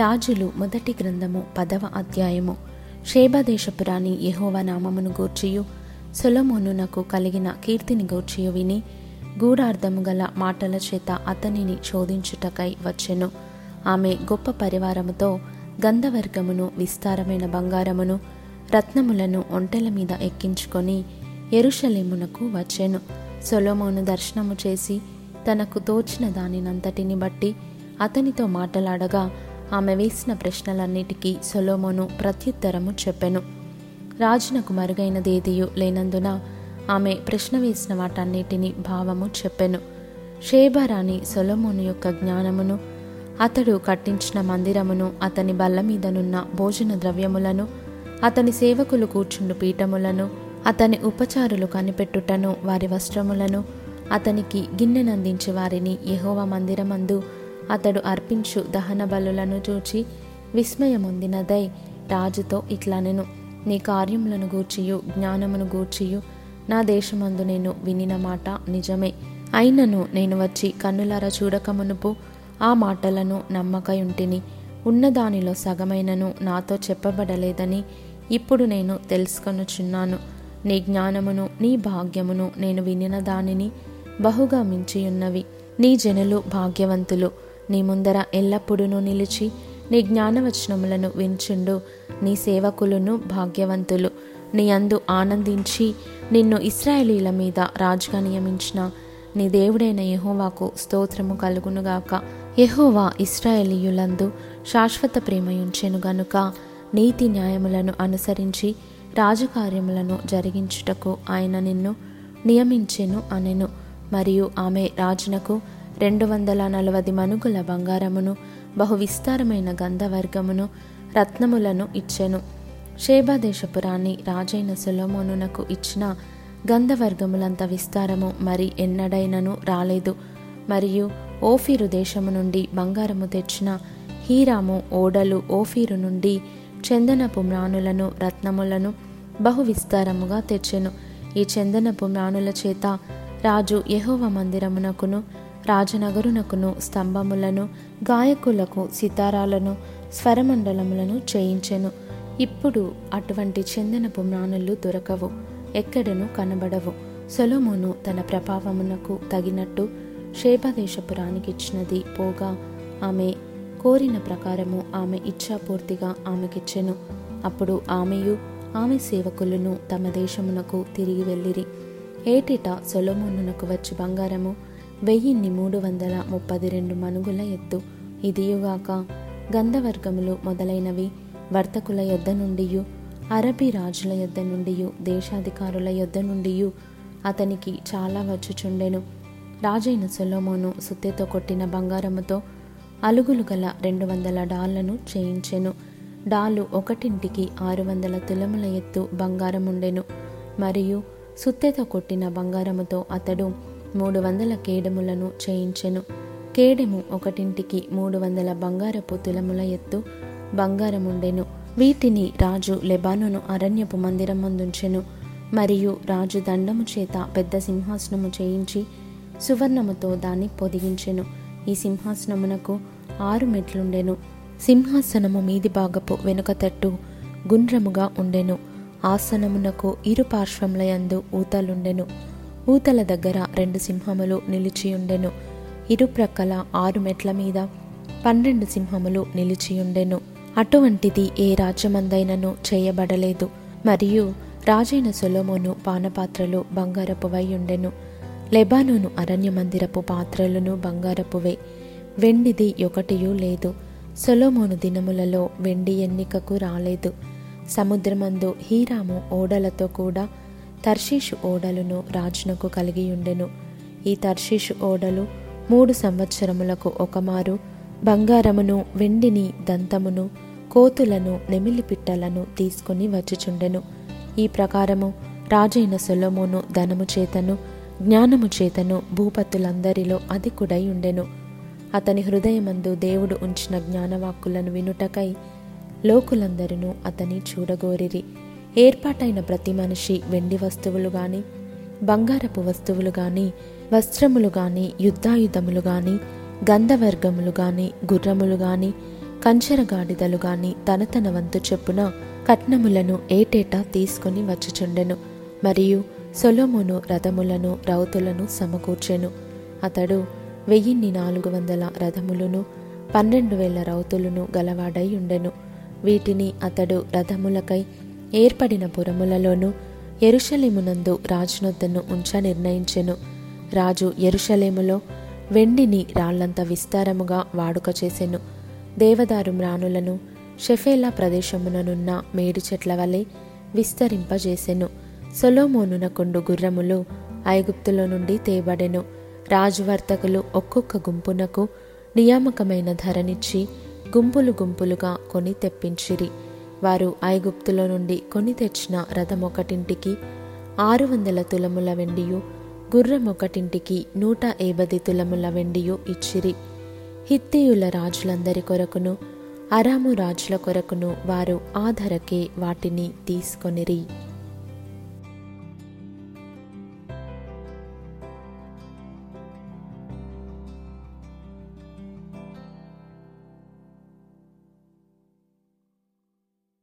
రాజులు మొదటి గ్రంథము పదవ అధ్యాయము. షేబదేశపురాణి యహోవా నామమును గూర్చియు. సొలమోనునకు కలిగిన కీర్తిని గూర్చియు విని గూఢార్థము గల మాటల చేత అతనిని శోధించుటకై వచ్చెను. ఆమె గొప్ప పరివారముతో గంధవర్గమును విస్తారమైన బంగారమును రత్నములను ఒంటెల మీద ఎక్కించుకొని ఎరుషలేమునకు వచ్చెను. సొలోమోను దర్శనము చేసి తనకు తోచిన దానినంతటిని బట్టి అతనితో మాట్లాడగా ఆమె వేసిన ప్రశ్నలన్నిటికీ సొలోమోను ప్రత్యుత్తరము చెప్పెను. రాజునకు మరుగైనదేదియు లేనందున ఆమె ప్రశ్న వేసిన వాటన్నిటిని భావము చెప్పెను. షేబరాణి సొలోమోను యొక్క జ్ఞానమును అతడు కట్టించిన మందిరమును అతని బల్ల మీదనున్న భోజన ద్రవ్యములను అతని సేవకులు కూర్చుండు పీఠములను అతని ఉపచారులు కనిపెట్టుటను వారి వస్త్రములను అతనికి గిన్నెనందించి వారిని యహోవ మందిరమందు అతడు అర్పించు దహన బలులను చూచి విస్మయమొందినదై రాజుతో ఇట్లనెను నీ కార్యములను గూర్చియు జ్ఞానమును గూర్చియు నా దేశమందు నేను వినిన మాట నిజమే. అయినను నేను వచ్చి కన్నులారా చూడకమునుపు ఆ మాటలను నమ్మకయుంటిని. ఉన్నదానిలో సగమైనను నాతో చెప్పబడలేదని ఇప్పుడు నేను తెలుసుకొనుచున్నాను. నీ జ్ఞానమును నీ భాగ్యమును నేను వినిన దానిని బహుగా మించియున్నవి. నీ జనులు భాగ్యవంతులు. నీ ముందర ఎల్లప్పుడూ నిలిచి నీ జ్ఞానవచనములను వించుండు నీ సేవకులను భాగ్యవంతులు. నీ అందు ఆనందించి నిన్ను ఇస్రాయేలీల మీద రాజుగా నియమించిన నీ దేవుడైన యహోవాకు స్తోత్రము కలుగునుగాక యహోవా ఇస్రాయేలీయులందు శాశ్వత ప్రేమయుంచెను గనుక. నీతి న్యాయములను అనుసరించి రాజకార్యములను జరిగించుటకు ఆయన నిన్ను నియమించెను అనెను. మరియు ఆమె రాజునకు రెండు వందల నలభై మనుగుల బంగారమును బహు విస్తారమైన గంధవర్గమును రత్నములను ఇచ్చెను. షేబాదేశపురాన్ని రాజైన సులోమోనునకు ఇచ్చిన గంధవర్గములంత విస్తారము మరి ఎన్నడైనను రాలేదు. మరియు ఓఫీరు దేశము నుండి బంగారము తెచ్చిన హీరాము ఓడలు ఓఫీరు నుండి చందనపు మ్రాణులను రత్నములను బహు విస్తారముగా తెచ్చెను. ఈ చందనపు మ్రాణుల చేత రాజు యహోవ మందిరమునకును రాజనగరునకును స్తంభములను గాయకులకు సితారాలను స్వరమండలములను చేయించెను. ఇప్పుడు అటువంటి చందనపు మ్రాణులు దొరకవు ఎక్కడను కనబడవు. సొలోమోను తన ప్రభావమునకు తగినట్టు శేభదేశపురానికిచ్చినది పోగా ఆమె కోరిన ప్రకారము ఆమె ఇచ్ఛాపూర్తిగా ఆమెకిచ్చెను. అప్పుడు ఆమెయు ఆమె సేవకులను తమ దేశమునకు తిరిగి వెళ్ళిరి. ఏటిటా సొలోమోనునకు వచ్చి బంగారము వెయ్యిన్ని మూడు వందల ముప్పది రెండు మనుగుల ఎత్తు. ఇదియుగాక గంధవర్గములు మొదలైనవి. వర్తకుల యొద్ద నుండియు అరబీ రాజుల యొద్ద నుండియు దేశాధికారుల యొద్ద నుండియు అతనికి చాలా వచ్చుచుండెను. రాజైన సొలోమోను సుత్తెతో కొట్టిన బంగారముతో అలుగులు గల రెండు వందల డాళ్ళను చేయించెను. డాలు ఒకటింటికి ఆరు వందల తులముల ఎత్తు బంగారముండెను. మరియు సుత్తెతో కొట్టిన బంగారముతో అతడు మూడు వందల కేడములను చేయించెను. కేడెము ఒకటింటికి మూడు వందల బంగారపు తులముల ఎత్తు బంగారముండెను. వీటిని రాజు లెబానోను అరణ్యపు మందిరం ముందుంచెను మరియు రాజు దండము చేత పెద్ద సింహాసనము చేయించి సువర్ణముతో దాన్ని పొదిగించెను. ఈ సింహాసనమునకు ఆరు మెట్లుండెను. సింహాసనము మీది భాగపు వెనుక తట్టు గుండ్రముగా ఉండెను. ఆసనమునకు ఇరు పార్శ్వములయందు ఊతలుండెను. ఊతల దగ్గర రెండు సింహములు నిలిచియుండెను. ఇరుప్రక్కల ఆరు మెట్ల మీద పన్నెండు సింహములు నిలిచియుండెను. అటువంటిది ఏ రాజ్యమందైనను చేయబడలేదు. మరియు రాజైన సొలోమోను పానపాత్రలు బంగారపువై ఉండెను. లెబానోను అరణ్య మందిరపు పాత్రలను బంగారపువే. వెండిది ఒకటియూ లేదు. సొలోమోను దినములలో వెండి ఎన్నికకు రాలేదు. సముద్రమందు హీరాము ఓడలతో కూడా తర్షీషు ఓడలను రాజునకు కలిగియుండెను ఈ తర్షీషు ఓడలు మూడు సంవత్సరములకు ఒకమారు. బంగారమును వెండిని దంతమును కోతులను నెమిలిపిట్టలను తీసుకుని వచ్చుచుండెను. ఈ ప్రకారము రాజైన సొలమోను ధనము చేతను జ్ఞానము చేతను భూపతులందరిలో అధికుడై ఉండెను. అతని హృదయమందు దేవుడు ఉంచిన జ్ఞానవాక్కులను వినుటకై లోకులందరినూ అతని చూడగోరిరి. ఏర్పాటైన ప్రతి మనిషి వెండి వస్తువులు గాని బంగారపు వస్తువులు గాని వస్త్రములు గాని యుద్ధాయుధములు గాని గంధవర్గములు గాని గుర్రములు గాని కంచెరగాడిదలు గాని తన తన వంతు చెప్పున కట్నములను ఏటేటా తీసుకొని వచ్చుచుండెను. మరియు సొలోమును రథములను రౌతులను సమకూర్చెను. అతడు వెయ్యిన్ని నాలుగు వందల రథములను పన్నెండు వేల రౌతులను గలవాడై ఉండెను. వీటిని అతడు రథములకై ఏర్పడిన పురములలోనూ ఎరుషలేమునందు రాజునొద్దను ఉంచ నిర్ణయించెను. రాజు ఎరుషలేములో వెండిని రాళ్ళంత విస్తారముగా వాడుక చేసెను. దేవదారు మ్రానులను షెఫేలా ప్రదేశముననున్న మేడి చెట్ల వలె విస్తరింపజేసెను. సొలోమోనునకుండు గుర్రములు ఐగుప్తులో నుండి తేబడెను. రాజువర్తకులు ఒక్కొక్క గుంపునకు నియామకమైన ధరనిచ్చి గుంపులు గుంపులుగా కొని తెప్పించిరి. వారు ఐగుప్తులో నుండి కొని తెచ్చిన రథం ఒకటింటికి ఆరు వందల తులముల వెండియు గుర్రం ఒకటింటికి నూట ఏబది తులముల వెండియు ఇచ్చిరి. హిత్తీయుల రాజులందరి కొరకును అరాము రాజుల కొరకును వారు ఆ ధరకే వాటిని తీసుకొనిరి.